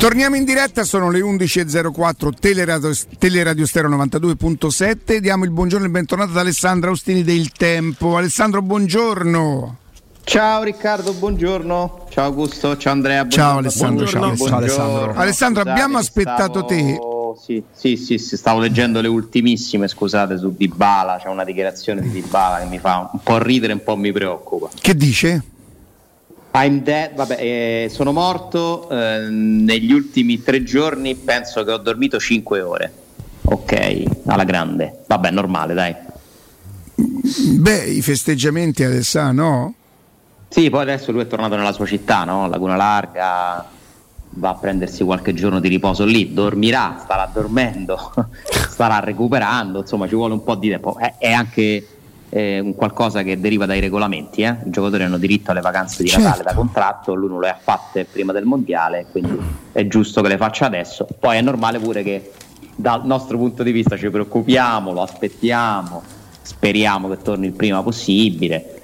Torniamo in diretta, sono le 11.04, Teleradio, Teleradio Stereo 92.7. Diamo il buongiorno e il bentornato ad Alessandro Austini del Tempo. Alessandro, buongiorno. Ciao Riccardo, buongiorno. Ciao Augusto, ciao Andrea. Ciao Alessandro, ciao Alessandro. Alessandro. Alessandro, abbiamo aspettato stavo... te. Sì, sì, sì, sì, stavo leggendo le ultimissime, scusate, su Dybala, c'è una dichiarazione di Dybala che mi fa un po' ridere un po' mi preoccupa. Che dice? I'm dead, vabbè, eh, sono morto eh, negli ultimi tre giorni, penso che ho dormito cinque ore. Ok, alla grande. Vabbè, normale, dai. Beh, i festeggiamenti adesso no? Sì, poi adesso lui è tornato nella sua città, no? Laguna Larga, va a prendersi qualche giorno di riposo lì, dormirà, starà dormendo, starà recuperando, insomma ci vuole un po' di tempo. È, è anche eh, un qualcosa che deriva dai regolamenti. Eh? I giocatori hanno diritto alle vacanze di certo. Natale da contratto, lui non le ha fatte prima del mondiale, quindi è giusto che le faccia adesso. Poi è normale pure che dal nostro punto di vista ci preoccupiamo, lo aspettiamo, speriamo che torni il prima possibile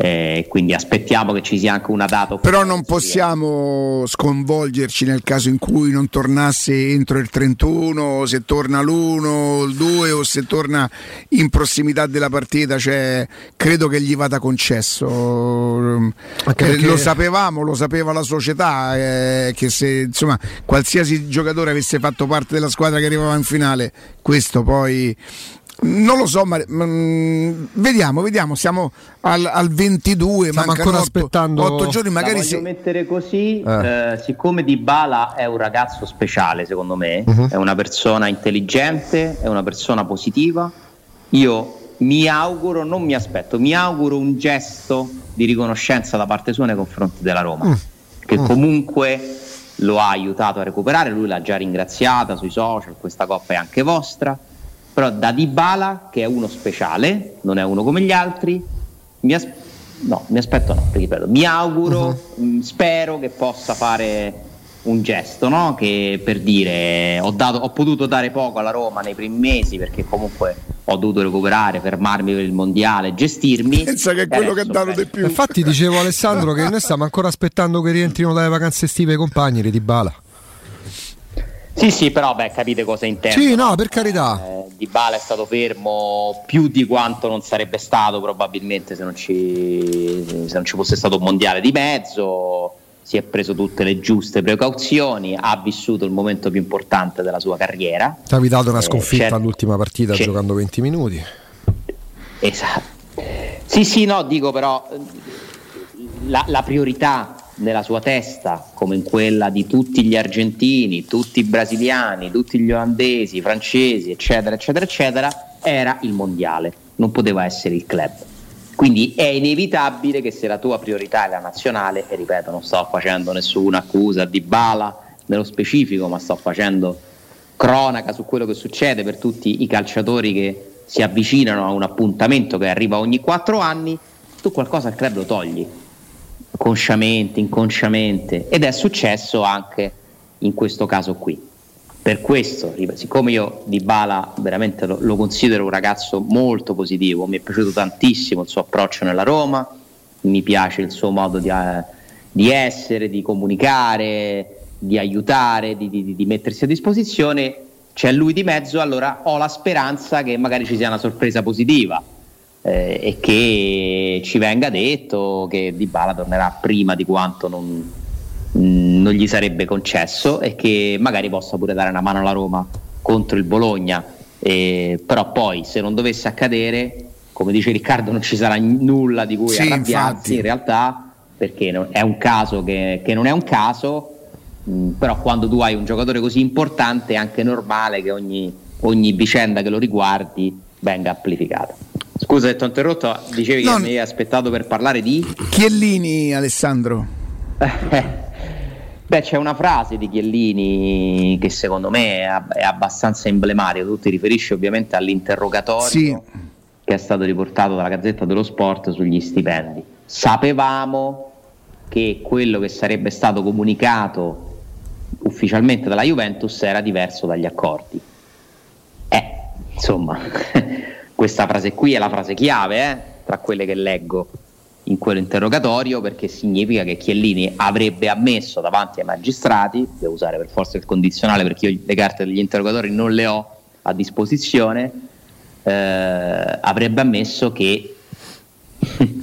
eh, quindi aspettiamo che ci sia anche una data. Però non possiamo sconvolgerci nel caso in cui non tornasse entro il 31, se torna l'1, il 2 o se torna in prossimità della partita, cioè, credo che gli vada concesso. Eh, lo sapevamo, lo sapeva la società, eh, che se insomma, qualsiasi giocatore avesse fatto parte della squadra che arrivava in finale, questo poi non lo so, ma mm, vediamo, vediamo. Siamo al, al 22, Stiamo ancora 8, aspettando 8 giorni. Magari se... mettere così: eh. Eh, siccome Dybala è un ragazzo speciale, secondo me, uh-huh. è una persona intelligente, è una persona positiva. Io mi auguro, non mi aspetto, mi auguro un gesto di riconoscenza da parte sua nei confronti della Roma, uh che uh comunque lo ha aiutato a recuperare. Lui l'ha già ringraziata sui social. Questa coppa è anche vostra però da Dybala che è uno speciale, non è uno come gli altri, mi, as- no, mi aspetto no, ripeto, mi auguro, uh-huh. mh, spero che possa fare un gesto, no? che per dire ho, dato, ho potuto dare poco alla Roma nei primi mesi perché comunque ho dovuto recuperare, fermarmi per il mondiale, gestirmi. Pensa che è quello che ha dato di più. Infatti dicevo Alessandro che noi stiamo ancora aspettando che rientrino dalle vacanze estive i compagni di Dybala. Sì, sì, però beh, capite cosa intendo. Sì, no, per carità. Eh, di Bala è stato fermo più di quanto non sarebbe stato probabilmente se non, ci, se non ci fosse stato un mondiale di mezzo. Si è preso tutte le giuste precauzioni, ha vissuto il momento più importante della sua carriera. Ti avevi dato una eh, sconfitta eh, all'ultima partita giocando 20 minuti. Esatto. Sì, sì, no, dico però la, la priorità nella sua testa, come in quella di tutti gli argentini, tutti i brasiliani, tutti gli olandesi, i francesi, eccetera, eccetera, eccetera, era il mondiale, non poteva essere il club. Quindi è inevitabile che se la tua priorità è la nazionale, e ripeto, non sto facendo nessuna accusa di bala nello specifico, ma sto facendo cronaca su quello che succede per tutti i calciatori che si avvicinano a un appuntamento che arriva ogni quattro anni, tu qualcosa al club lo togli consciamente, inconsciamente. Ed è successo anche in questo caso qui. Per questo, siccome io Di Bala veramente lo, lo considero un ragazzo molto positivo, mi è piaciuto tantissimo il suo approccio nella Roma, mi piace il suo modo di, eh, di essere, di comunicare, di aiutare, di, di, di mettersi a disposizione, c'è lui di mezzo, allora ho la speranza che magari ci sia una sorpresa positiva eh, e che ci venga detto che Di Bala tornerà prima di quanto non, non, gli sarebbe concesso e che magari possa pure dare una mano alla Roma contro il Bologna. Eh, però poi se non dovesse accadere, come dice Riccardo, non ci sarà nulla di cui sì, arrabbiarsi infatti. in realtà, perché è un caso che, che non è un caso, mh, però quando tu hai un giocatore così importante è anche normale che ogni, ogni vicenda che lo riguardi venga amplificata. Scusa, ti ho interrotto, dicevi non... che mi hai aspettato per parlare di... Chiellini, Alessandro. Beh, c'è una frase di Chiellini che secondo me è abbastanza emblematica, tu ti riferisci ovviamente all'interrogatorio sì. che è stato riportato dalla Gazzetta dello Sport sugli stipendi. Sapevamo che quello che sarebbe stato comunicato ufficialmente dalla Juventus era diverso dagli accordi. Eh, insomma, questa frase qui è la frase chiave eh, tra quelle che leggo in quell'interrogatorio perché significa che Chiellini avrebbe ammesso davanti ai magistrati, devo usare per forza il condizionale perché io le carte degli interrogatori non le ho a disposizione, eh, avrebbe ammesso che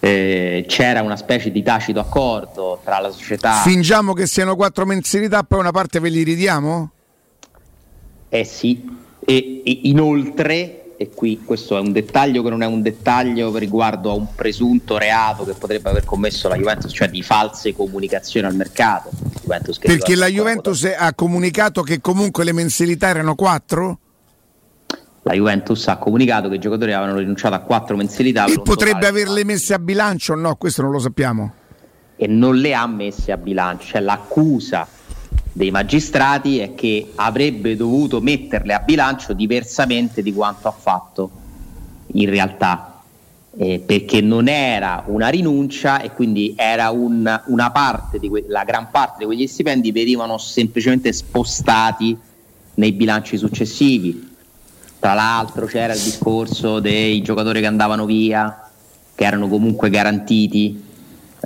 eh, c'era una specie di tacito accordo tra la società... Fingiamo che siano quattro mensilità, poi una parte ve li ridiamo? Eh sì, e, e inoltre e qui questo è un dettaglio che non è un dettaglio riguardo a un presunto reato che potrebbe aver commesso la Juventus, cioè di false comunicazioni al mercato. Perché la Juventus ha comunicato che comunque le mensilità erano quattro? La Juventus ha comunicato che i giocatori avevano rinunciato a quattro mensilità. E potrebbe averle messe a bilancio o no? Questo non lo sappiamo. E non le ha messe a bilancio, cioè l'accusa dei magistrati è che avrebbe dovuto metterle a bilancio diversamente di quanto ha fatto in realtà, eh, perché non era una rinuncia e quindi era un, una parte, di que- la gran parte di quegli stipendi venivano semplicemente spostati nei bilanci successivi. Tra l'altro c'era il discorso dei giocatori che andavano via, che erano comunque garantiti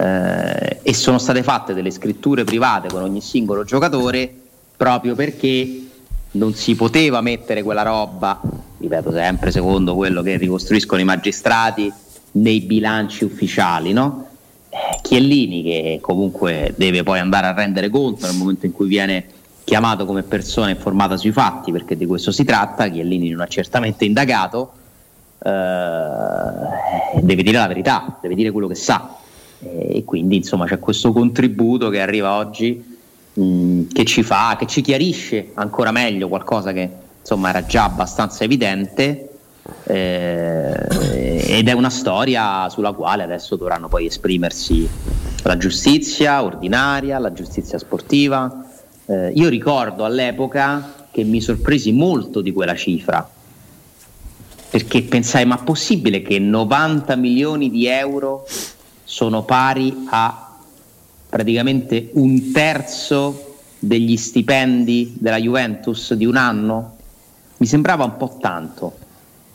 eh, e sono state fatte delle scritture private con ogni singolo giocatore proprio perché non si poteva mettere quella roba, ripeto sempre secondo quello che ricostruiscono i magistrati, nei bilanci ufficiali, no? Eh, Chiellini che comunque deve poi andare a rendere conto nel momento in cui viene chiamato come persona informata sui fatti, perché di questo si tratta, Chiellini non ha certamente indagato, eh, deve dire la verità, deve dire quello che sa e quindi insomma c'è questo contributo che arriva oggi mh, che ci fa, che ci chiarisce ancora meglio qualcosa che insomma era già abbastanza evidente eh, ed è una storia sulla quale adesso dovranno poi esprimersi la giustizia ordinaria, la giustizia sportiva. Eh, io ricordo all'epoca che mi sorpresi molto di quella cifra perché pensai ma possibile che 90 milioni di euro sono pari a praticamente un terzo degli stipendi della Juventus di un anno. Mi sembrava un po' tanto,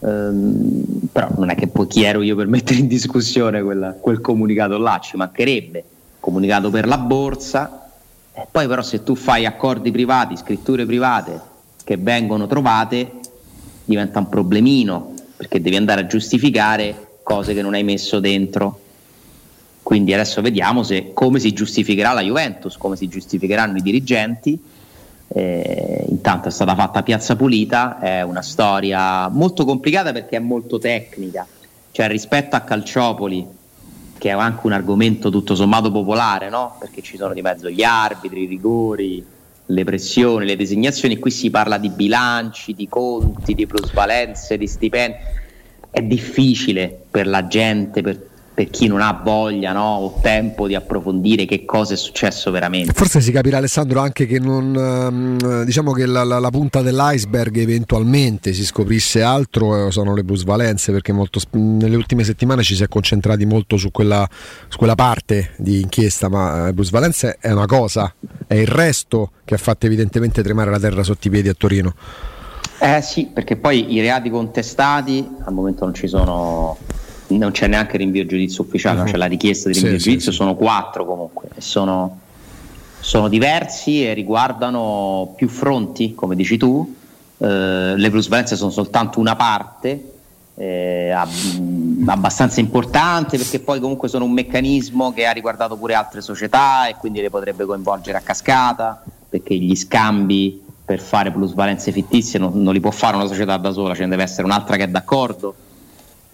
ehm, però non è che poi chi ero io per mettere in discussione quella, quel comunicato là, ci mancherebbe, comunicato per la borsa, e poi però se tu fai accordi privati, scritture private che vengono trovate, diventa un problemino, perché devi andare a giustificare cose che non hai messo dentro quindi adesso vediamo se, come si giustificherà la Juventus, come si giustificheranno i dirigenti. Eh, intanto è stata fatta Piazza Pulita, è una storia molto complicata perché è molto tecnica, cioè rispetto a Calciopoli, che è anche un argomento tutto sommato popolare, no? perché ci sono di mezzo gli arbitri, i rigori, le pressioni, le designazioni, qui si parla di bilanci, di conti, di plusvalenze, di stipendi. È difficile per la gente, per per chi non ha voglia no, o tempo di approfondire che cosa è successo veramente. Forse si capirà Alessandro anche che non ehm, diciamo che la, la, la, punta dell'iceberg eventualmente si scoprisse altro eh, sono le plusvalenze perché molto, nelle ultime settimane ci si è concentrati molto su quella, su quella parte di inchiesta ma le eh, plusvalenze è una cosa, è il resto che ha fatto evidentemente tremare la terra sotto i piedi a Torino. Eh sì, perché poi i reati contestati al momento non ci sono non c'è neanche rinvio giudizio ufficiale, uh-huh. c'è la richiesta di rinvio sì, giudizio, sì, sono quattro comunque, sono, sono, diversi e riguardano più fronti, come dici tu, eh, le plusvalenze sono soltanto una parte, eh, abbastanza importante perché poi comunque sono un meccanismo che ha riguardato pure altre società e quindi le potrebbe coinvolgere a cascata perché gli scambi per fare plusvalenze fittizie non, non li può fare una società da sola, ce ne deve essere un'altra che è d'accordo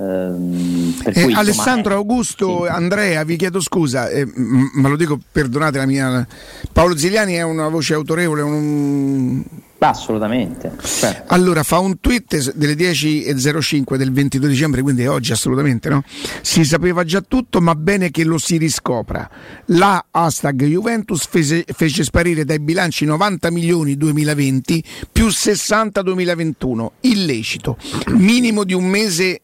Ehm, eh, cui, Alessandro, insomma, Augusto, sì. Andrea, vi chiedo scusa, eh, ma lo dico, perdonate la mia. Paolo Ziliani è una voce autorevole, un... Assolutamente. Certo. Allora fa un tweet delle 10.05 del 22 dicembre, quindi oggi assolutamente no? Si sapeva già tutto, ma bene che lo si riscopra. La hashtag Juventus fece, fece sparire dai bilanci 90 milioni 2020 più 60 2021. Illecito. Minimo di un mese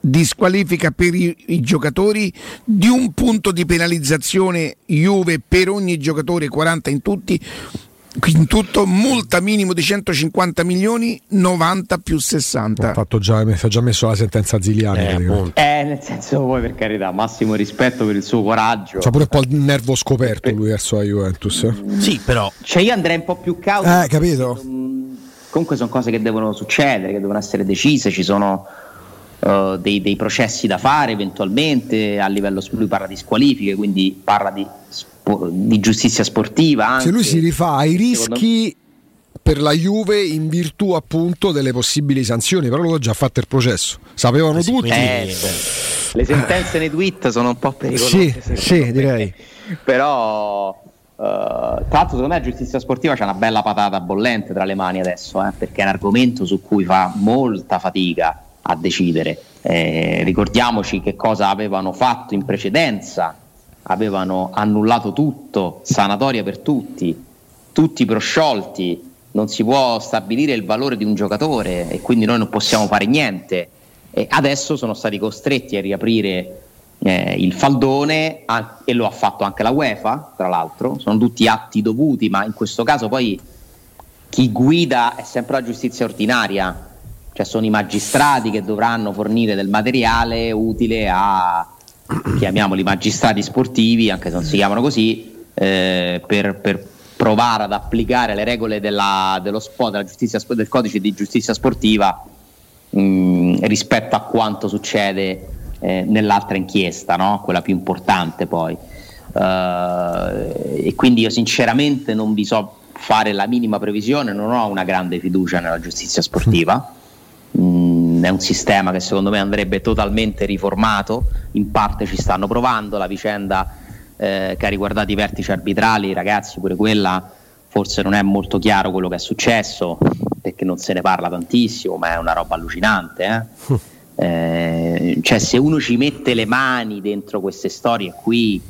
di squalifica per i, i, giocatori, di un punto di penalizzazione Juve per ogni giocatore, 40 in tutti. in tutto multa minimo di 150 milioni 90 più 60 ha fatto già, ha già messo la sentenza Ziliani eh, eh, nel senso poi per carità massimo rispetto per il suo coraggio. C'ha pure un po' il nervo scoperto lui verso la Juventus. Mm, sì però cioè io andrei un po' più cauto eh capito. Comunque sono cose che devono succedere che devono essere decise ci sono uh, dei, dei, processi da fare eventualmente a livello lui parla di squalifiche quindi parla di di giustizia sportiva. Anche, Se lui si rifà ai rischi per la Juve in virtù appunto delle possibili sanzioni, però l'ho già fatto il processo. Sapevano tutti. Eh, le sentenze nei tweet sono un po' pericolose. Sì, sì direi. Però Uh, tra l'altro secondo me la giustizia sportiva c'è una bella patata bollente tra le mani adesso eh, perché è un argomento su cui fa molta fatica a decidere. Eh, ricordiamoci che cosa avevano fatto in precedenza. Avevano annullato tutto, sanatoria per tutti, tutti prosciolti, non si può stabilire il valore di un giocatore e quindi noi non possiamo fare niente. E adesso sono stati costretti a riaprire eh, il faldone a, e lo ha fatto anche la UEFA, tra l'altro, sono tutti atti dovuti, ma in questo caso poi chi guida è sempre la giustizia ordinaria, cioè sono i magistrati che dovranno fornire del materiale utile a chiamiamoli magistrati sportivi, anche se non si chiamano così, eh, per, per, provare ad applicare le regole della, dello sport, del codice di giustizia sportiva mh, mm, rispetto a quanto succede eh, nell'altra inchiesta, no? quella più importante poi. Uh, e quindi io sinceramente non vi so fare la minima previsione, non ho una grande fiducia nella giustizia sportiva. Mm, è un sistema che secondo me andrebbe totalmente riformato, in parte ci stanno provando, la vicenda eh, che ha riguardato i vertici arbitrali, ragazzi, pure quella forse non è molto chiaro quello che è successo, perché non se ne parla tantissimo, ma è una roba allucinante. Eh? eh, cioè se uno ci mette le mani dentro queste storie qui,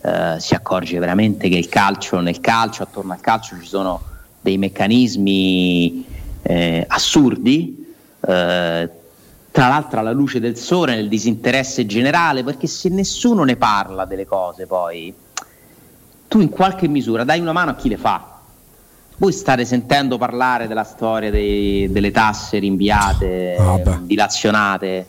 eh, si accorge veramente che il calcio, nel calcio, attorno al calcio ci sono dei meccanismi eh, assurdi eh, tra l'altro alla luce del sole, nel disinteresse generale, perché se nessuno ne parla delle cose poi, tu in qualche misura dai una mano a chi le fa. Voi state sentendo parlare della storia dei, delle tasse rinviate, ah, dilazionate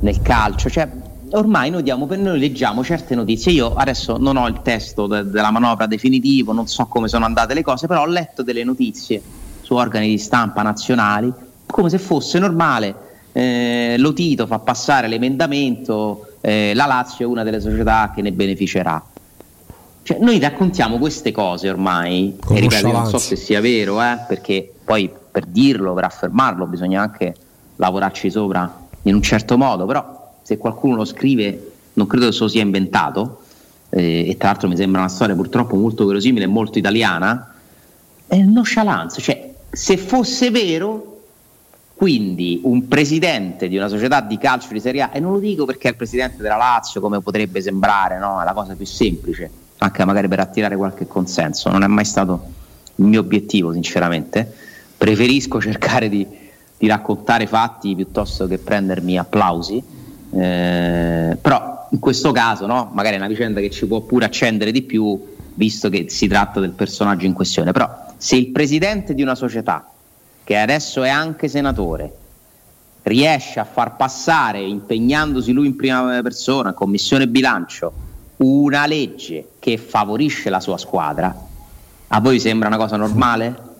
nel calcio, cioè ormai noi, diamo, noi leggiamo certe notizie, io adesso non ho il testo de, della manovra definitivo, non so come sono andate le cose, però ho letto delle notizie su organi di stampa nazionali come se fosse normale. Eh, lo Tito fa passare l'emendamento, eh, la Lazio è una delle società che ne beneficerà. Cioè, noi raccontiamo queste cose ormai, e ripeto, non so se sia vero, eh, perché poi per dirlo, per affermarlo, bisogna anche lavorarci sopra in un certo modo, però se qualcuno lo scrive non credo che se lo sia inventato, eh, e tra l'altro mi sembra una storia purtroppo molto verosimile e molto italiana, è nonchalance, cioè se fosse vero quindi un presidente di una società di calcio di Serie A, e non lo dico perché è il presidente della Lazio, come potrebbe sembrare, no? è la cosa più semplice, anche magari per attirare qualche consenso, non è mai stato il mio obiettivo sinceramente, preferisco cercare di, di raccontare fatti piuttosto che prendermi applausi, eh, però in questo caso no? magari è una vicenda che ci può pure accendere di più, visto che si tratta del personaggio in questione, però se il presidente di una società che adesso è anche senatore, riesce a far passare, impegnandosi lui in prima persona, commissione bilancio, una legge che favorisce la sua squadra, a voi sembra una cosa normale?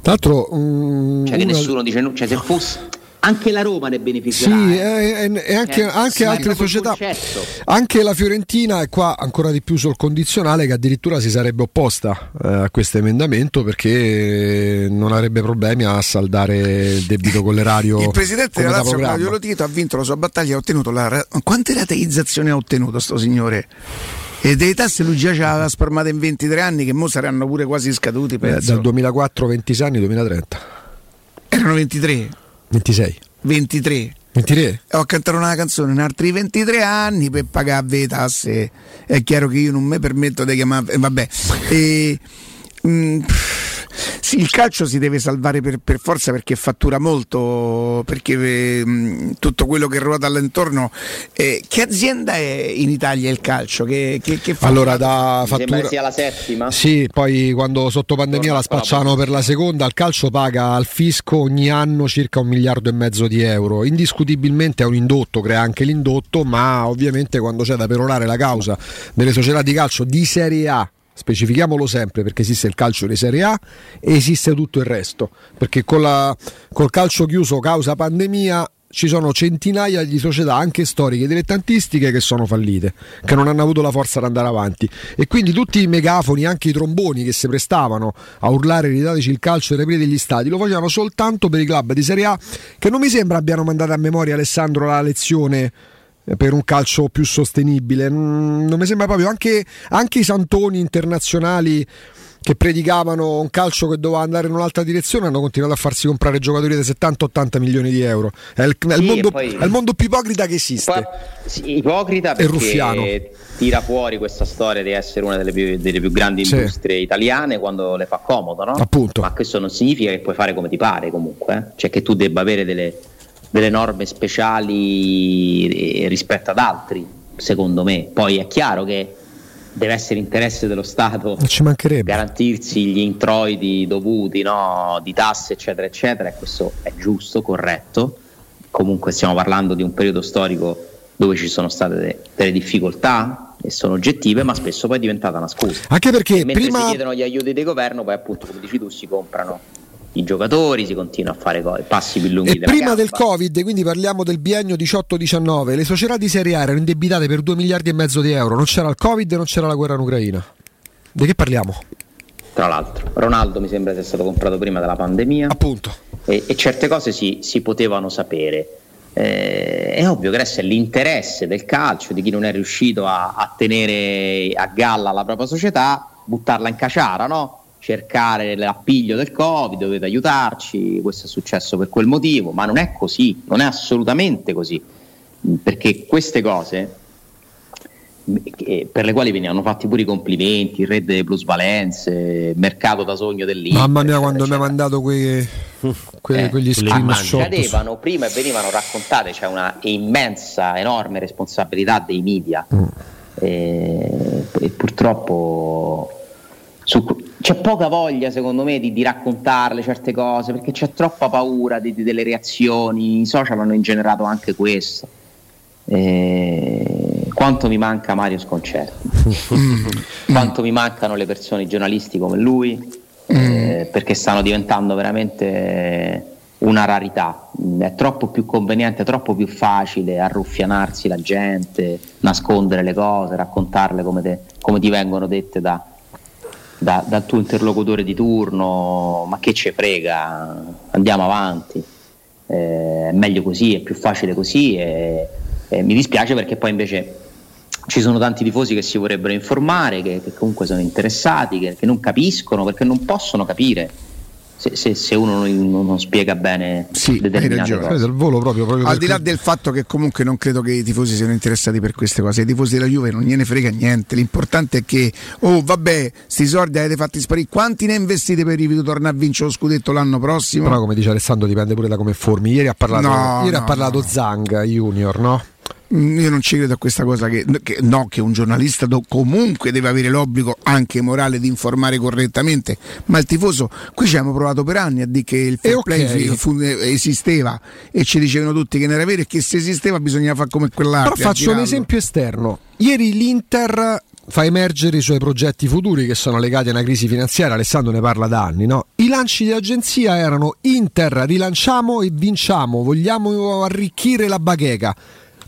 Tra l'altro, um, cioè che una... nessuno dice, cioè se fosse anche la Roma ne beneficerà. Sì, e, e anche, eh, anche sì, altre società. Anche la Fiorentina è qua ancora di più sul condizionale che addirittura si sarebbe opposta eh, a questo emendamento perché non avrebbe problemi a saldare il debito con l'erario. Il presidente della Lazio Claudio Lotito ha vinto la sua battaglia, ha ottenuto la quante rateizzazioni ha ottenuto sto signore? E delle tasse lui già ci aveva sparmate in 23 anni che mo saranno pure quasi scaduti. Eh, dal 2004 26 anni 2030. Erano 23. 26. 23. 23? Ho cantato una canzone in altri 23 anni per pagare le tasse. È chiaro che io non mi permetto di chiamare. Eh, vabbè. E, mh, mm, Sì, il calcio si deve salvare per, per forza perché fattura molto, perché eh, tutto quello che ruota all'intorno. Eh, che azienda è in Italia il calcio? Che, che, che allora, da fattura... sia la settima. Sì, poi quando sotto pandemia la spacciano per la seconda, il calcio paga al fisco ogni anno circa un miliardo e mezzo di euro. Indiscutibilmente è un indotto, crea anche l'indotto, ma ovviamente quando c'è da perorare la causa delle società di calcio di Serie A specifichiamolo sempre perché esiste il calcio di Serie A e esiste tutto il resto, perché la, col calcio chiuso causa pandemia ci sono centinaia di società anche storiche dilettantistiche che sono fallite, che non hanno avuto la forza di andare avanti. E quindi tutti i megafoni, anche i tromboni che si prestavano a urlare ridateci il calcio ai repri degli stati, lo facevano soltanto per i club di Serie A che non mi sembra abbiano mandato a memoria Alessandro la lezione per un calcio più sostenibile. Mm, non mi sembra proprio anche, anche i santoni internazionali che predicavano un calcio che doveva andare in un'altra direzione hanno continuato a farsi comprare giocatori da 70-80 milioni di euro. È il, è il, mondo, poi, è il mondo, più ipocrita che esiste. Poi, sì, ipocrita perché tira fuori questa storia di essere una delle più, delle più grandi sì. industrie italiane quando le fa comodo, no? Appunto. Ma questo non significa che puoi fare come ti pare comunque, eh? cioè che tu debba avere delle delle norme speciali rispetto ad altri, secondo me. Poi è chiaro che deve essere interesse dello Stato garantirsi gli introiti dovuti no? di tasse, eccetera, eccetera, e questo è giusto, corretto. Comunque stiamo parlando di un periodo storico dove ci sono state de- delle difficoltà e sono oggettive, ma spesso poi è diventata una scusa. Anche perché mentre prima... si chiedono gli aiuti del governo, poi appunto, come dici tu, si comprano i giocatori, si continua a fare passi più lunghi. E prima gamba. del Covid, quindi parliamo del biennio 18-19, le società di Serie A erano indebitate per 2 miliardi e mezzo di euro, non c'era il Covid e non c'era la guerra in Ucraina. Di che parliamo? Tra l'altro, Ronaldo mi sembra sia stato comprato prima della pandemia. Appunto. E, e certe cose si, si potevano sapere. Eh, è ovvio che adesso è l'interesse del calcio, di chi non è riuscito a, a tenere a galla la propria società, buttarla in caciara, no? Cercare l'appiglio del Covid, dovete aiutarci, questo è successo per quel motivo, ma non è così, non è assolutamente così, perché queste cose per le quali venivano fatti pure i complimenti, il re delle plusvalenze, mercato da sogno dell'Inter. Mamma mia, quando mi ha mandato quei, quei, eh, quegli screenshot. Cadevano prima e venivano raccontate, c'è una immensa, enorme responsabilità dei media. Mm. E, e, purtroppo su, c'è poca voglia secondo me di, di, raccontarle certe cose perché c'è troppa paura di, di, delle reazioni, i social hanno ingenerato anche questo. E... Quanto mi manca Mario Sconcerti, quanto mi mancano le persone, i giornalisti come lui, eh, perché stanno diventando veramente una rarità. È troppo più conveniente, troppo più facile arruffianarsi la gente, nascondere le cose, raccontarle come, te, come ti vengono dette da, da, dal tuo interlocutore di turno, ma che ce frega, andiamo avanti, eh, è meglio così, è più facile così e, e, mi dispiace perché poi invece ci sono tanti tifosi che si vorrebbero informare, che, che comunque sono interessati, che, che non capiscono perché non possono capire se, se, se uno non, non, spiega bene sì, determinate hai cose. Volo proprio, proprio Al di là del fatto che comunque non credo che i tifosi siano interessati per queste cose, i tifosi della Juve non gliene frega niente, l'importante è che, oh vabbè, sti soldi avete fatti sparire, quanti ne investite per tornare a vincere lo scudetto l'anno prossimo? Però come dice Alessandro dipende pure da come formi, ieri ha parlato, no, ieri no, ha parlato no. Zang Junior, no? Mm, io non ci credo a questa cosa che, che no, che un giornalista do, comunque deve avere l'obbligo anche morale di informare correttamente, ma il tifoso, qui ci abbiamo provato per anni a dire che il fair play okay. fu, esisteva e ci dicevano tutti che non era vero e che se esisteva bisognava fare come quell'altro. Però faccio un esempio esterno. Ieri l'Inter fa emergere i suoi progetti futuri che sono legati a una crisi finanziaria, Alessandro ne parla da anni, no? I lanci di agenzia erano Inter, rilanciamo e vinciamo, vogliamo arricchire la bacheca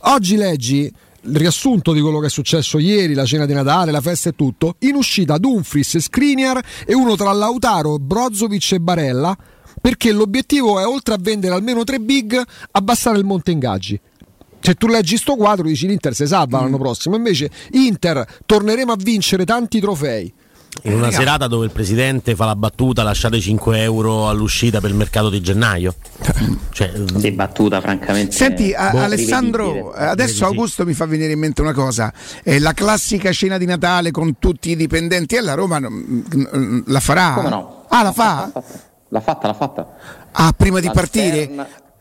Oggi leggi il riassunto di quello che è successo ieri, la cena di Natale, la festa e tutto, in uscita Dumfries, Skriniar e uno tra Lautaro, Brozovic e Barella, perché l'obiettivo è oltre a vendere almeno tre big, abbassare il monte ingaggi. Se tu leggi sto quadro dici l'Inter si salva mm. l'anno prossimo, invece Inter torneremo a vincere tanti trofei in una serata dove il presidente fa la battuta lasciate 5 euro all'uscita per il mercato di gennaio. cioè, di battuta, francamente. Senti, a- boh, Alessandro, adesso Augusto mi fa venire in mente una cosa: è la classica cena di Natale con tutti i dipendenti e la Roma la farà. Come no? Ah, la fa? L'ha fatta, l'ha fatta. Ah, prima di partire?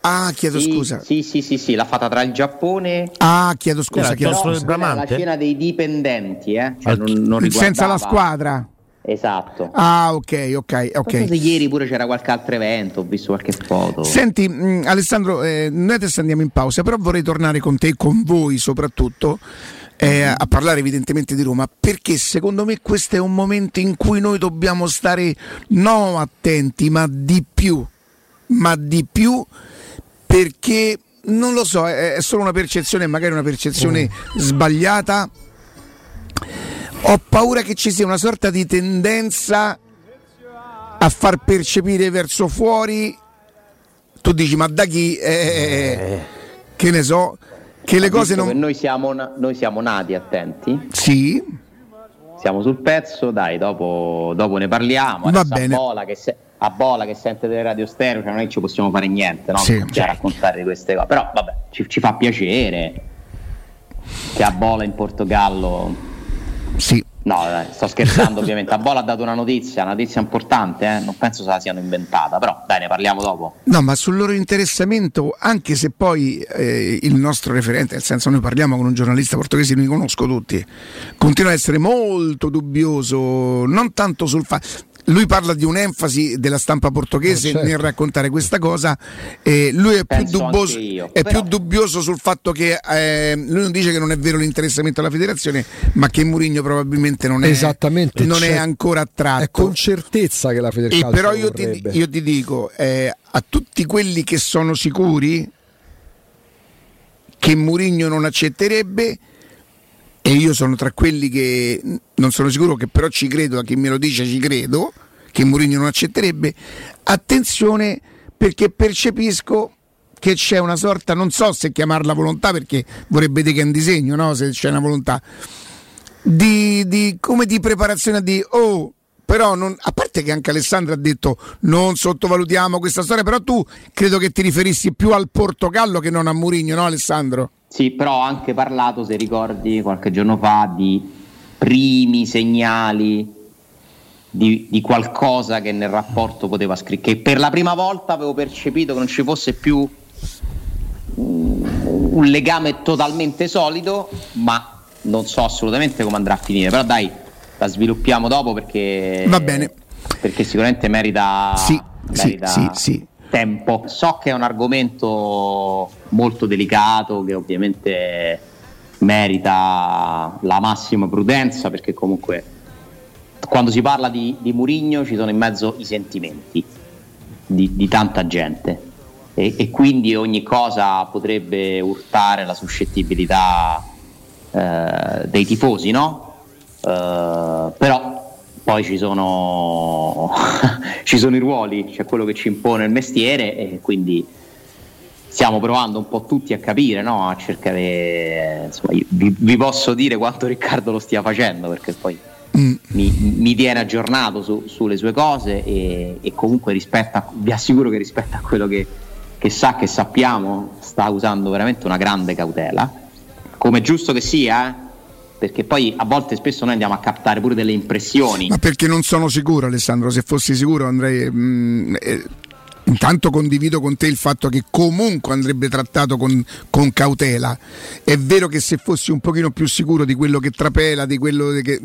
Ah, chiedo Sì, scusa. Sì, sì, sì, sì, l'ha fatta tra il Giappone Ah, chiedo scusa, chiedo scusa. la Bramante? cena dei dipendenti, eh? Cioè, non, non Senza la squadra. Esatto. Ah, ok, ok, ok. ieri pure c'era qualche altro evento, ho visto qualche foto. Senti, mh, Alessandro, eh, noi adesso andiamo in pausa, però vorrei tornare con te, con voi soprattutto, eh, a parlare evidentemente di Roma, perché secondo me questo è un momento in cui noi dobbiamo stare no attenti, ma di più, ma di più, perché non lo so, è, è solo una percezione, magari una percezione sbagliata. Ho paura che ci sia una sorta di tendenza a far percepire verso fuori. Tu dici, ma da chi? Eh, Che ne so, che le cose non. noi, siamo, noi siamo nati attenti, Sì, siamo sul pezzo, dai, dopo, dopo ne parliamo. Va Adesso bene. A Bola, che se- a Bola che sente delle radio stereo, cioè non è che ci possiamo fare niente, no? Sì. C'è raccontare di queste cose. Però vabbè, ci, ci fa piacere che a Bola in Portogallo. No, dai, sto scherzando ovviamente. A Bola ha dato una notizia, una notizia importante, eh? non penso se la siano inventata, però dai, ne parliamo dopo. No, ma sul loro interessamento, anche se poi eh, il nostro referente, nel senso noi parliamo con un giornalista portoghese, li conosco tutti, continua a essere molto dubbioso, non tanto sul fatto... Lui parla di un'enfasi della stampa portoghese Eh, certo. nel raccontare questa cosa. e lui è, più io, è però- più dubbioso sul fatto che eh, lui non dice che non è vero l'interessamento alla federazione, ma che Mourinho probabilmente non è, Esattamente, non è c'è- ancora attratto. È con certezza che la E Federcalcio però lo io ti, io ti dico, eh, a tutti quelli che sono sicuri che Mourinho non accetterebbe, e io sono tra quelli che non sono sicuro, che però ci credo, a chi me lo dice ci credo, che Mourinho non accetterebbe, attenzione perché percepisco che c'è una sorta, non so se chiamarla volontà perché vorrebbe dire che è un disegno, no? se c'è una volontà, di, di- come di preparazione di oh però non, a parte che anche Alessandro ha detto non sottovalutiamo questa storia però tu credo che ti riferissi più al Portogallo che non a Murigno no Alessandro? Sì, però ho anche parlato, se ricordi, qualche giorno fa di primi segnali di, di qualcosa che nel rapporto poteva scrivere. Che per la prima volta avevo percepito che non ci fosse più un legame totalmente solido, ma non so assolutamente come andrà a finire. Però dai, la sviluppiamo dopo perché, Va bene. perché sicuramente merita, Sì, sì, merita sì, sì. tempo. So che è un argomento molto delicato, che ovviamente merita la massima prudenza, perché comunque quando si parla di, di Murigno ci sono in mezzo i sentimenti di, di tanta gente e, e quindi ogni cosa potrebbe urtare la suscettibilità eh, dei tifosi, no? Eh, però poi ci sono, ci sono i ruoli, c'è quello che ci impone il mestiere e quindi stiamo provando un po' tutti a capire, no? a cercare, insomma, vi, vi posso dire quanto Riccardo lo stia facendo perché poi Mm. mi, mi tiene aggiornato su- sulle sue cose e, e comunque rispetto a, vi assicuro che rispetto a quello che, che sa, che sappiamo, sta usando veramente una grande cautela, come è giusto che sia, eh? Perché poi a volte spesso noi andiamo a captare pure delle impressioni. Ma perché non sono sicuro Alessandro, se fossi sicuro andrei... mm, eh, intanto condivido con te il fatto che comunque andrebbe trattato con, con cautela. È vero che se fossi un pochino più sicuro di quello che trapela, di quello che...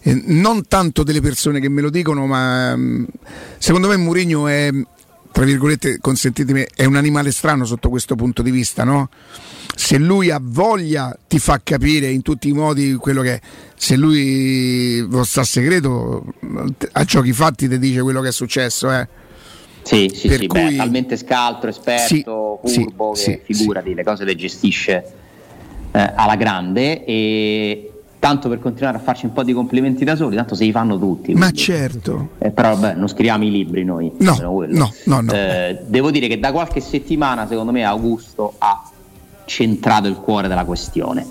eh, non tanto delle persone che me lo dicono, ma mm, secondo me Mourinho è, tra virgolette, consentitemi, è un animale strano sotto questo punto di vista, no? Se lui ha voglia ti fa capire in tutti i modi quello che è. Se lui lo sta segreto, a giochi fatti ti dice quello che è successo, eh. Sì, sì, Per sì, cui- beh, talmente scaltro, esperto, Sì, furbo, sì, che sì, figurati, le cose le gestisce eh, alla grande e tanto per continuare a farci un po' di complimenti da soli, tanto se li fanno tutti. Ma quindi- certo. Eh, però vabbè, non scriviamo i libri noi. No, no, no, no. Eh, devo dire che da qualche settimana, secondo me, Augusto ha centrato il cuore della questione,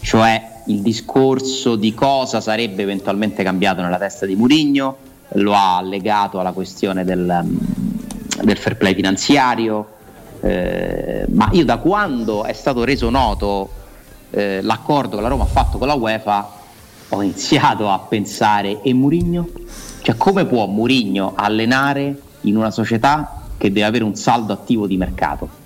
cioè il discorso di cosa sarebbe eventualmente cambiato nella testa di Murigno, lo ha legato alla questione del, mm, del fair play finanziario, eh, ma io da quando è stato reso noto eh, l'accordo che la Roma ha fatto con la UEFA ho iniziato a pensare e Murigno? Cioè, come può Murigno allenare in una società che deve avere un saldo attivo di mercato?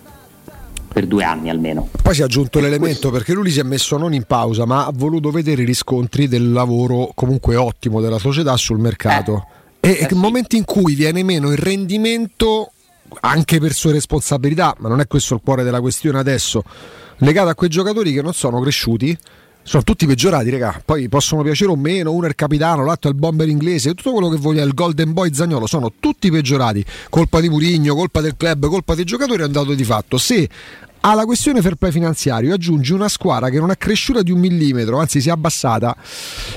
Per due anni almeno. Poi si è aggiunto l'elemento perché lui si è messo non in pausa, ma ha voluto vedere i riscontri del lavoro comunque ottimo della società sul mercato. Eh, e eh nel sì. momento in cui viene meno il rendimento, anche per sue responsabilità, ma non è questo il cuore della questione adesso, legato a quei giocatori che non sono cresciuti, sono tutti peggiorati, raga. Poi possono piacere o meno, uno è il capitano, l'altro è il bomber inglese, tutto quello che voglia, il golden boy Zagnolo, sono tutti peggiorati. Colpa di Murigno, colpa del club, colpa dei giocatori è un dato di fatto. Se alla questione fair play finanziario aggiungi una squadra che non è cresciuta di un millimetro, anzi si è abbassata,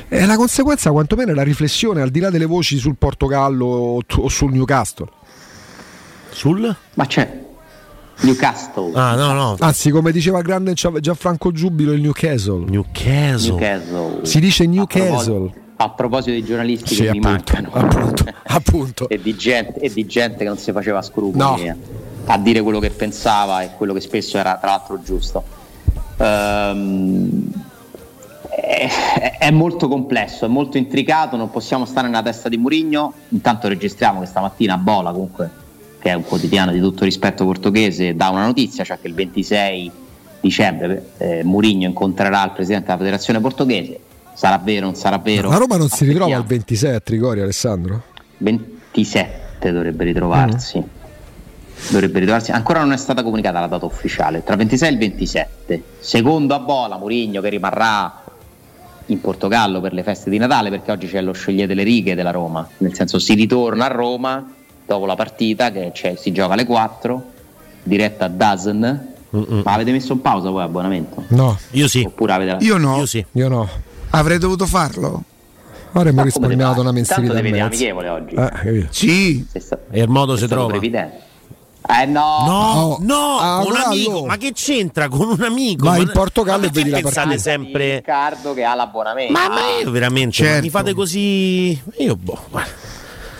è la conseguenza quantomeno è la riflessione al di là delle voci sul Portogallo o o sul Newcastle. Sul? Ma c'è Newcastle. Ah, no, no. Anzi, come diceva il grande Gia- Gianfranco Giubilo, il Newcastle. Newcastle. Newcastle. Si dice Newcastle. a proposito dei giornalisti Sì, che mi appunto, mancano appunto, appunto. e, di gente, e di gente che non si faceva scrupoli No. a dire quello che pensava e quello che spesso era tra l'altro giusto. Ehm, è, è molto complesso, è molto intricato, non possiamo stare nella testa di Murigno. Intanto registriamo questa mattina a Bola, comunque, che è un quotidiano di tutto rispetto portoghese, dà una notizia, cioè che il 26 dicembre eh, Murigno incontrerà il presidente della federazione portoghese. Sarà vero, non sarà vero? La Roma non si ritrova Aspettiamo. 26 a Trigoria, Alessandro? 27 dovrebbe ritrovarsi. Dovrebbe ritrovarsi. Ancora non è stata comunicata la data ufficiale. Tra il 26 e il 27. Secondo a Bola, Murigno che rimarrà in Portogallo per le feste di Natale perché oggi c'è lo sciogliere delle righe della Roma. Nel senso si ritorna a Roma dopo la partita che c'è- si gioca alle 4, diretta a Dazen. Mm-mm. Ma avete messo in pausa voi abbonamento? No, Io sì. Oppure avete la... Io no, Io sì. io no. avrei dovuto farlo. Avremmo Ma risparmiato una fai? Tanto mensilità. devi amichevole oggi. Eh. Sì, sta- E il modo si trova. previdente. Eh no, No, no, ah, un amico. Ma che c'entra con un amico? Vai Ma- in Portogallo ma e vedi la pensate partita. sempre. Riccardo che ha l'abbonamento. Ma, ma io veramente, ma Certo. mi fate così. Io boh. guarda.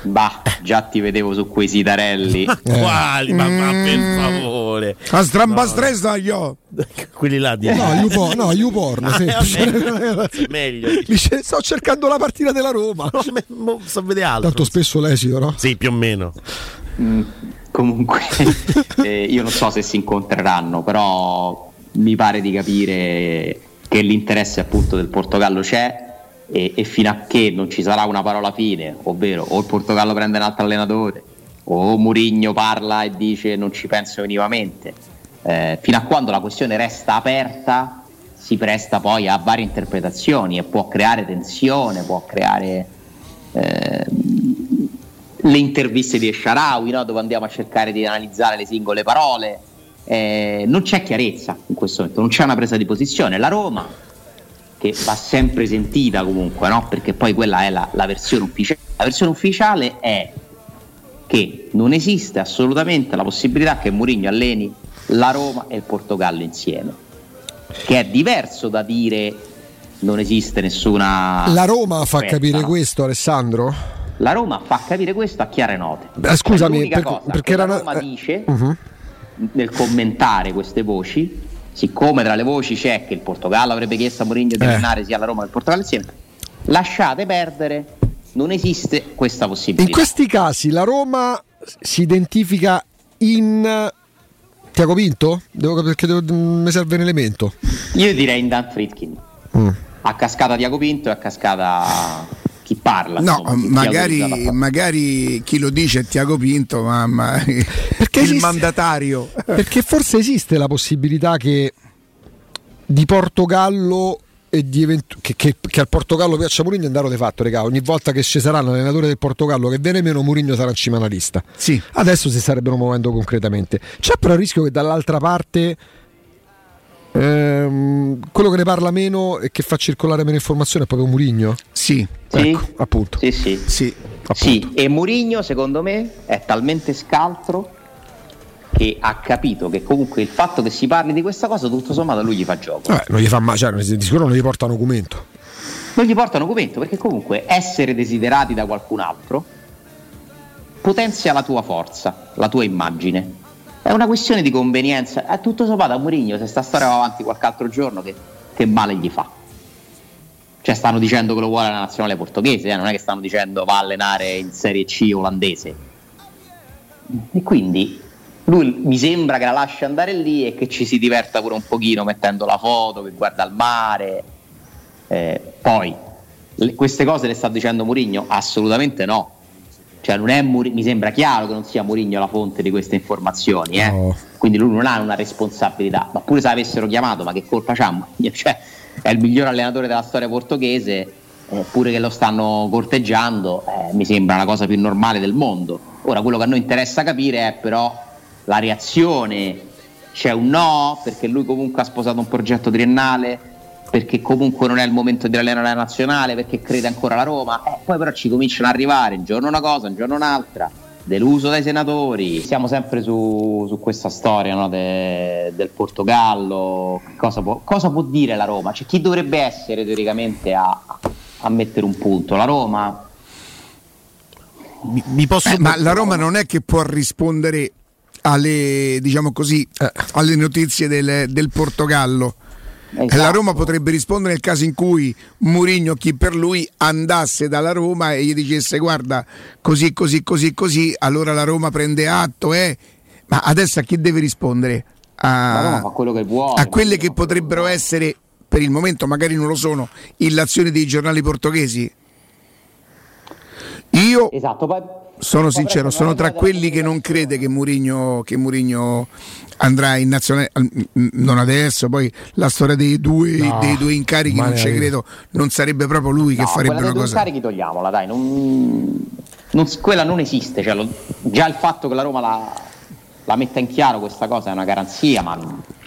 Bah, già ti vedevo su quei sitarelli. Ma quali? Ma, ma per favore. a strambastresta io. Quelli là di No, YouPorn, no, YouPorn, Ah, sì. eh, vabbè. meglio. Dice, sto cercando la partita della Roma. Mo- So vedere altro. Tanto spesso l'esito, no? Sì, più o meno. Mm, comunque, eh, io non so se si incontreranno, però mi pare di capire che l'interesse appunto del Portogallo c'è e, e fino a che non ci sarà una parola fine, ovvero o il Portogallo prende un altro allenatore o Murigno parla e dice non ci penso minimamente, eh, fino a quando la questione resta aperta si presta poi a varie interpretazioni e può creare tensione, può creare... ehm, le interviste di Esharawi, no? dove andiamo a cercare di analizzare le singole parole. Eh, non c'è chiarezza in questo momento, non c'è una presa di posizione. La Roma, che va sempre sentita comunque, no? perché poi quella è la, la versione ufficiale. La versione ufficiale è che non esiste assolutamente la possibilità che Mourinho alleni la Roma e il Portogallo insieme, che è diverso da dire non esiste nessuna... La Roma fa offerta, capire no? questo, Alessandro? La Roma fa capire questo a chiare note. Beh, scusami, per- cosa perché la era- Roma eh, dice Mhm. nel commentare queste voci, siccome tra le voci c'è che il Portogallo avrebbe chiesto a Mourinho di Eh. allenare sia la Roma che il Portogallo insieme, lasciate perdere, non esiste questa possibilità. In questi casi la Roma si identifica in Tiago Pinto? Devo perché devo- mi serve un elemento. Io direi in Dan Fritkin, Mm. a cascata Diaco Pinto e a cascata chi parla. No, insomma, chi- magari, chi lo dice è Tiago Pinto, ma, ma Perché il esiste- mandatario. Perché forse esiste la possibilità che di Portogallo e di eventu- che, che- che al Portogallo piaccia Mourinho è un dato di fatto, regà. Ogni volta che ci sarà l'allenatore del Portogallo che viene meno, Mourinho sarà in cima alla lista. Sì. Adesso si starebbero muovendo concretamente. C'è però il rischio che dall'altra parte ehm, quello che ne parla meno e che fa circolare meno informazione è proprio Mourinho. Sì, Sì? Ecco, appunto. Sì, sì. sì. Sì, e Mourinho secondo me è talmente scaltro che ha capito che comunque il fatto che si parli di questa cosa tutto sommato a lui gli fa gioco. Vabbè, non gli fa male, cioè, di sicuro non gli porta un documento. Non gli portano commento perché comunque essere desiderati da qualcun altro potenzia la tua forza, la tua immagine. È una questione di convenienza. È tutto sommato a Mourinho se sta storia va avanti qualche altro giorno che, che male gli fa. Cioè stanno dicendo che lo vuole la nazionale portoghese, eh? non è che stanno dicendo va a allenare in Serie C olandese. E quindi lui mi sembra che la lasci andare lì e che ci si diverta pure un pochino mettendo la foto, che guarda il mare. Eh, poi, le, queste cose le sta dicendo Murigno? Assolutamente no. Cioè, non è mi sembra chiaro che non sia Murigno la fonte di queste informazioni, eh? no. quindi lui non ha una responsabilità. Ma pure se l'avessero chiamato, ma che colpa c'ha? Cioè, è il miglior allenatore della storia portoghese, eh, pure che lo stanno corteggiando, eh, mi sembra la cosa più normale del mondo. Ora, quello che a noi interessa capire è però la reazione, c'è un no, perché lui comunque ha sposato un progetto triennale, perché comunque non è il momento di allenare la nazionale, perché crede ancora alla Roma, eh, poi però ci cominciano ad arrivare un giorno una cosa, un giorno un'altra, deluso dai senatori, siamo sempre su, su questa storia no, de, del Portogallo, cosa può, cosa può, dire la Roma? Cioè, chi dovrebbe essere teoricamente a, a mettere un punto? La Roma? Mi, mi posso... eh, ma la Roma non è che può rispondere alle, diciamo così, eh. alle notizie del, del Portogallo. Esatto. La Roma potrebbe rispondere nel caso in cui Mourinho, chi per lui, andasse dalla Roma e gli dicesse guarda così, così, così, così, allora la Roma prende atto. Eh. Ma adesso a chi deve rispondere? A, che vuole, a quelle che potrebbero essere, per il momento magari non lo sono, illazioni dei giornali portoghesi? Io... Esatto, sono sincero, sono tra quelli che non crede che Murigno, che Murigno andrà in nazionale, non adesso, poi la storia dei due, no, dei due incarichi non ci credo, non sarebbe proprio lui no, che farebbe una cosa. Ma incarichi togliamola, dai, non, non, quella non esiste, cioè, lo, già il fatto che la Roma la, la metta in chiaro questa cosa è una garanzia, ma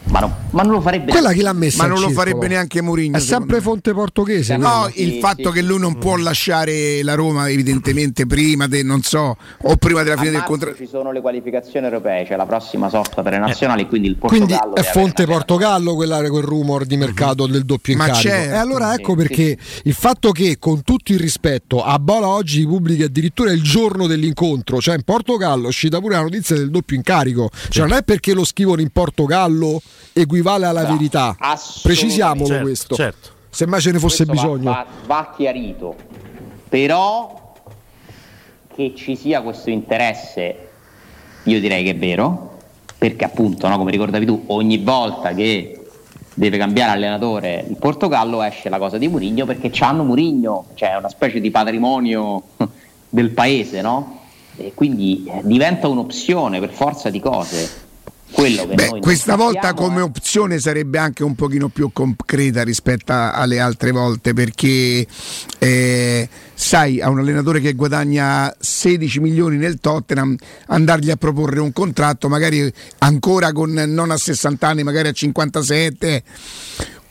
ma, no, ma, non lo farebbe quella chi l'ha messa ma non lo farebbe neanche Mourinho è sempre fonte portoghese no sì, il fatto sì. che lui non può lasciare la Roma evidentemente prima de, non so o prima della fine del contratto ci sono le qualificazioni europee c'è la prossima sosta per le nazionali eh. quindi il Portogallo quindi è fonte Portogallo quella, quel rumor di mercato del doppio incarico. ma certo. e allora ecco sì, perché il fatto che con tutto il rispetto a Bola oggi pubblica addirittura il giorno dell'incontro cioè in Portogallo è uscita pure la notizia del doppio incarico. Cioè non è perché lo scrivono in Portogallo equivale alla no, verità. Precisiamolo certo, questo. Certo. Se mai ce ne fosse questo bisogno. Va, va, va chiarito. Però che ci sia questo interesse, io direi che è vero, perché appunto, no, come ricordavi tu, ogni volta che deve cambiare allenatore il Portogallo esce la cosa di Murigno perché c'hanno Murigno, cioè una specie di patrimonio del paese, no? E quindi eh, diventa un'opzione per forza di cose Beh, questa volta come è... opzione sarebbe anche un pochino più concreta rispetto alle altre volte perché eh, sai a un allenatore che guadagna 16 milioni nel Tottenham andargli a proporre un contratto magari ancora con non a 60 anni magari a 57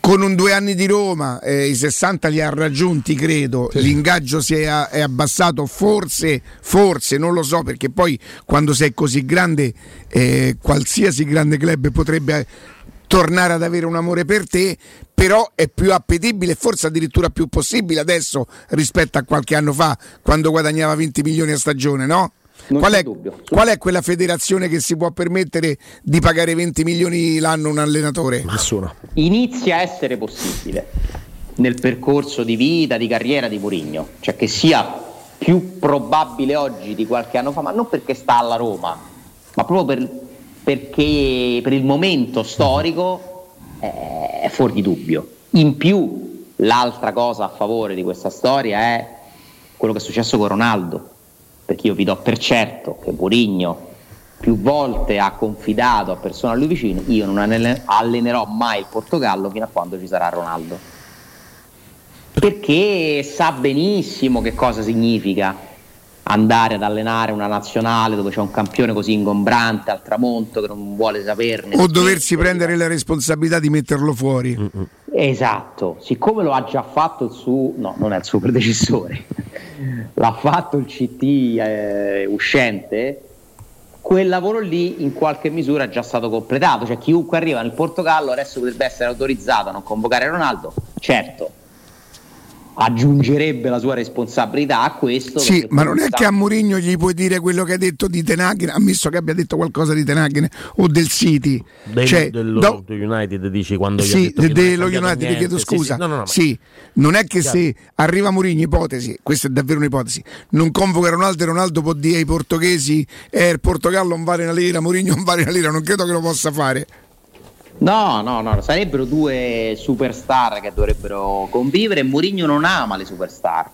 con un due anni di Roma, eh, i 60 li ha raggiunti, credo. Sì. L'ingaggio si è, è, abbassato, forse, forse, non lo so, perché poi quando sei così grande, eh, qualsiasi grande club potrebbe tornare ad avere un amore per te, però è più appetibile, forse addirittura più possibile adesso rispetto a qualche anno fa, quando guadagnava 20 milioni a stagione, no? Qual è, qual è, quella federazione che si può permettere di pagare 20 milioni l'anno un allenatore? Nessuna. Inizia a essere possibile nel percorso di vita, di carriera di Mourinho, cioè che sia più probabile oggi di qualche anno fa, ma non perché sta alla Roma, ma proprio per, perché per il momento storico è fuori di dubbio. In più, l'altra cosa a favore di questa storia è quello che è successo con Ronaldo perché io vi do per certo che Mourinho più volte ha confidato a persone a lui vicino, io non allenerò mai il Portogallo fino a quando ci sarà Ronaldo. Perché sa benissimo che cosa significa andare ad allenare una nazionale dove c'è un campione così ingombrante al tramonto che non vuole saperne. O doversi prendere la responsabilità di metterlo fuori. Esatto, siccome lo ha già fatto il suo, no, non è il suo predecessore, l'ha fatto il CT eh, uscente, quel lavoro lì in qualche misura è già stato completato, cioè chiunque arriva nel Portogallo adesso potrebbe essere autorizzato a non convocare Ronaldo, certo, aggiungerebbe la sua responsabilità a questo. Sì, ma non è che a Mourinho gli puoi dire quello che ha detto di Tenaghin, ammesso che abbia detto qualcosa di Tenaghin o del City. Del, cioè, dello, do, United dici quando sì, de, dello United, ti chiedo scusa. Sì, sì, no, no, no, sì, non è che chiaro. se arriva Mourinho, ipotesi, questa è davvero un'ipotesi, non convoca Ronaldo e Ronaldo può dire ai portoghesi eh, il Portogallo non vale una lira, Mourinho non vale una lira, non credo che lo possa fare. No, no, no, sarebbero due superstar che dovrebbero convivere. Mourinho non ama le superstar.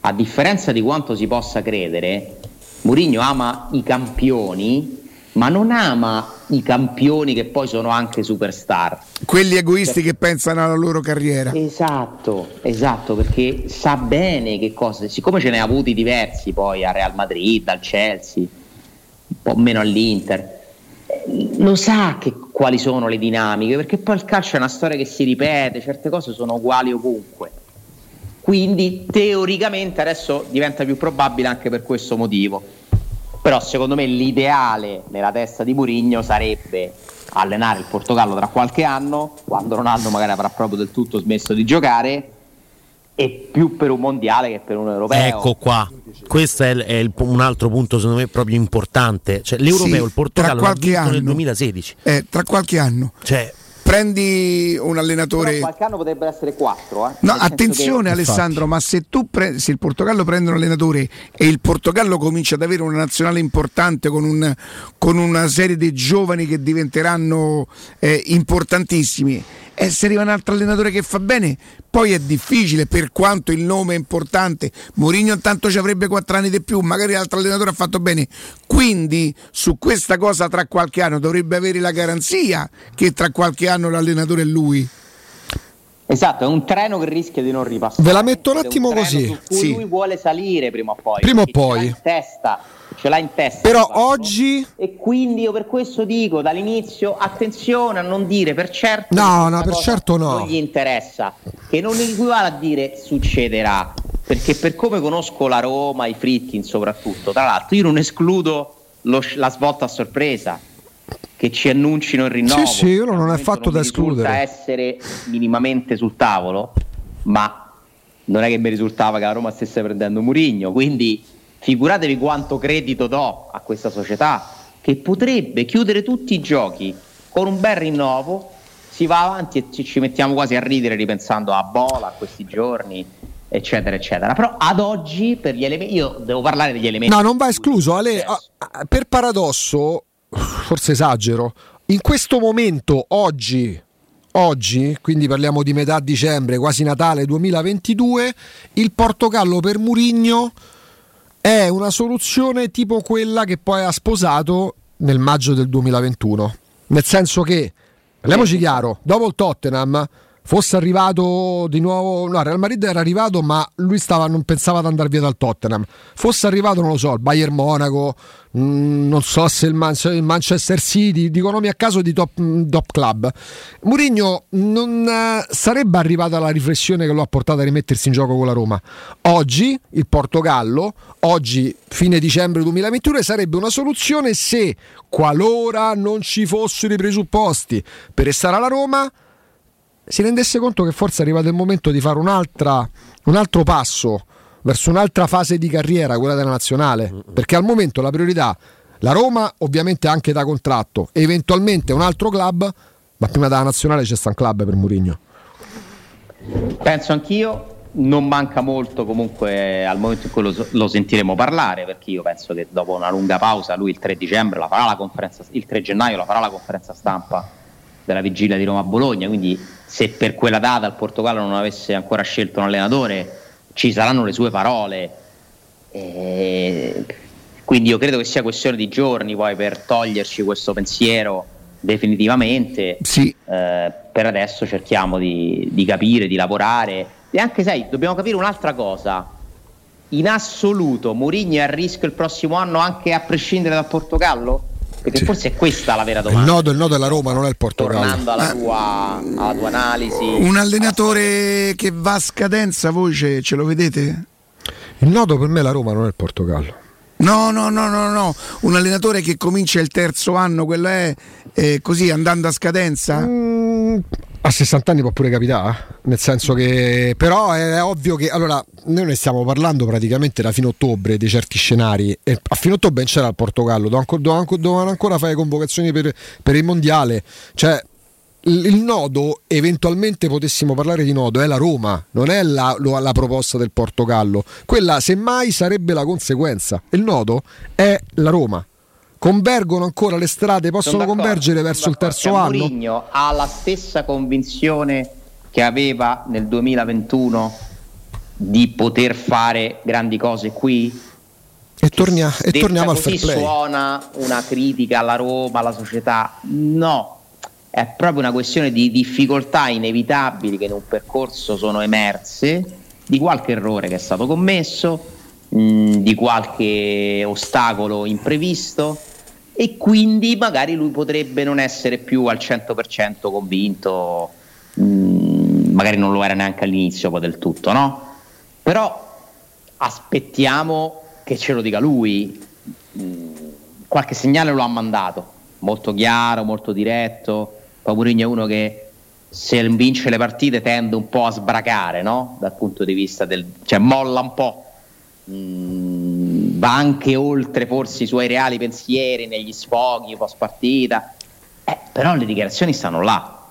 A differenza di quanto si possa credere, Mourinho ama i campioni, ma non ama i campioni che poi sono anche superstar. Quelli egoisti che pensano alla loro carriera. Esatto, esatto, perché sa bene che cosa, siccome ce ne ha avuti diversi poi al Real Madrid, al Chelsea, un po' meno all'Inter lo sa che, quali sono le dinamiche, perché poi il calcio è una storia che si ripete, certe cose sono uguali ovunque. Quindi teoricamente adesso diventa più probabile anche per questo motivo. Però secondo me l'ideale nella testa di Murigno sarebbe allenare il Portogallo tra qualche anno, quando Ronaldo magari avrà proprio del tutto smesso di giocare e più per un mondiale che per un europeo. Ecco qua, questo è, è il, un altro punto secondo me proprio importante. Cioè, l'europeo, sì, il Portogallo l'ha vinto anno, nel 2016. Eh, tra qualche anno. Cioè, prendi un allenatore. Però qualche anno potrebbero essere quattro. Eh? No, attenzione che... Alessandro, Infatti. ma se tu pre... se il Portogallo prende un allenatore e il Portogallo comincia ad avere una nazionale importante con, un... con una serie di giovani che diventeranno eh, importantissimi e se arriva un altro allenatore che fa bene, poi è difficile per quanto il nome è importante. Mourinho intanto ci avrebbe quattro anni di più, magari l'altro allenatore ha fatto bene. Quindi su questa cosa tra qualche anno dovrebbe avere la garanzia che tra qualche anno l'allenatore è lui. Esatto, è un treno che rischia di non ripassare. Ve la metto un attimo un così. Sì. lui vuole salire prima o poi. Prima o poi. In testa ce l'ha in testa. Però oggi. E quindi io per questo dico dall'inizio: attenzione a non dire per certo. No, no, per certo no. Non gli interessa. Che non equivale a dire succederà. Perché per come conosco la Roma, i Fritkin soprattutto, tra l'altro, io non escludo lo, la svolta a sorpresa che ci annuncino il rinnovo. Sì, sì, io non è fatto non da escludere. essere minimamente sul tavolo, ma non è che mi risultava che la Roma stesse prendendo Murigno, quindi figuratevi quanto credito do a questa società che potrebbe chiudere tutti i giochi con un bel rinnovo, si va avanti e ci mettiamo quasi a ridere ripensando a Bola, a questi giorni, eccetera, eccetera. Però ad oggi, per gli elementi, io devo parlare degli elementi. No, non va escluso, Ale, per paradosso, forse esagero, in questo momento, oggi, oggi, quindi parliamo di metà dicembre, quasi Natale 2022, il Portogallo per Murigno è una soluzione tipo quella che poi ha sposato nel maggio del 2021. Nel senso che, parliamoci chiaro, dopo il Tottenham fosse arrivato di nuovo, no, Real Madrid era arrivato, ma lui stava, non pensava ad andare via dal Tottenham. Fosse arrivato, non lo so, il Bayern Monaco, mh, mm, non so se il, Man- il, Manchester City, dico nomi a caso di top, mm, top club. Mourinho non uh, sarebbe arrivato alla riflessione che lo ha portato a rimettersi in gioco con la Roma. Oggi il Portogallo, oggi fine dicembre 2021, sarebbe una soluzione se qualora non ci fossero i presupposti per restare alla Roma si rendesse conto che forse è arrivato il momento di fare un altro passo verso un'altra fase di carriera, quella della nazionale, perché al momento la priorità, la Roma ovviamente anche da contratto, eventualmente un altro club, ma prima della nazionale c'è sta un club per Murigno. Penso anch'io, non manca molto comunque al momento in cui lo, lo, sentiremo parlare, perché io penso che dopo una lunga pausa lui il 3 dicembre la farà la conferenza, il 3 gennaio la farà la conferenza stampa della vigilia di Roma-Bologna, quindi se per quella data il Portogallo non avesse ancora scelto un allenatore ci saranno le sue parole. E quindi io credo che sia questione di giorni poi per toglierci questo pensiero definitivamente. Sì. Eh, per adesso cerchiamo di, di capire, di lavorare e anche sai, dobbiamo capire un'altra cosa. In assoluto Mourinho è a rischio il prossimo anno anche a prescindere dal Portogallo? Perché sì. forse è questa la vera domanda. Il nodo, il nodo è la Roma, non è il Portogallo. Tornando alla, tua, alla tua analisi. Un allenatore che va a scadenza, voi ce, ce lo vedete? Il nodo per me è la Roma, non è il Portogallo. No, no, no, no, no, un allenatore che comincia il terzo anno, quello è eh, così andando a scadenza? Mm, A 60 anni può pure capitare, nel senso che però è ovvio che allora noi ne stiamo parlando praticamente da fine ottobre di certi scenari e a fine ottobre c'era il Portogallo, dovevano ancora fare convocazioni per, per il mondiale, cioè il nodo, eventualmente potessimo parlare di nodo, è la Roma, non è la, la, proposta del Portogallo. Quella semmai sarebbe la conseguenza. Il nodo è la Roma. Convergono ancora le strade, possono convergere verso il terzo anno. Mourinho ha la stessa convinzione che aveva nel 2021 di poter fare grandi cose qui? E, tornia, e torniamo al fair play. suona una critica alla Roma, alla società? No, è proprio una questione di difficoltà inevitabili che in un percorso sono emerse, di qualche errore che è stato commesso, di qualche ostacolo imprevisto e quindi magari lui potrebbe non essere più al 100% convinto, mh, magari non lo era neanche all'inizio poi del tutto, no? Però aspettiamo che ce lo dica lui, qualche segnale lo ha mandato, molto chiaro, molto diretto Mourinho è uno che se vince le partite tende un po' a sbracare, no? Dal punto di vista del... cioè molla un po'. Mm, va anche oltre forse i suoi reali pensieri negli sfoghi post partita. Eh, però le dichiarazioni stanno là,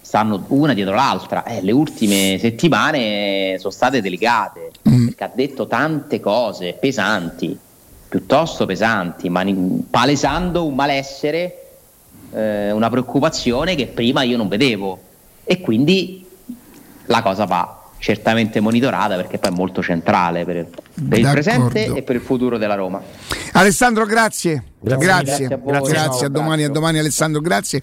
stanno una dietro l'altra. Eh, le ultime settimane sono state delicate mm. perché ha detto tante cose pesanti, piuttosto pesanti, ma palesando un malessere eh, una preoccupazione che prima io non vedevo e quindi la cosa va certamente monitorata perché poi è molto centrale per, per il presente e per il futuro della Roma. Alessandro, grazie. Grazie, grazie, grazie, a, grazie. a domani, a domani Alessandro, grazie.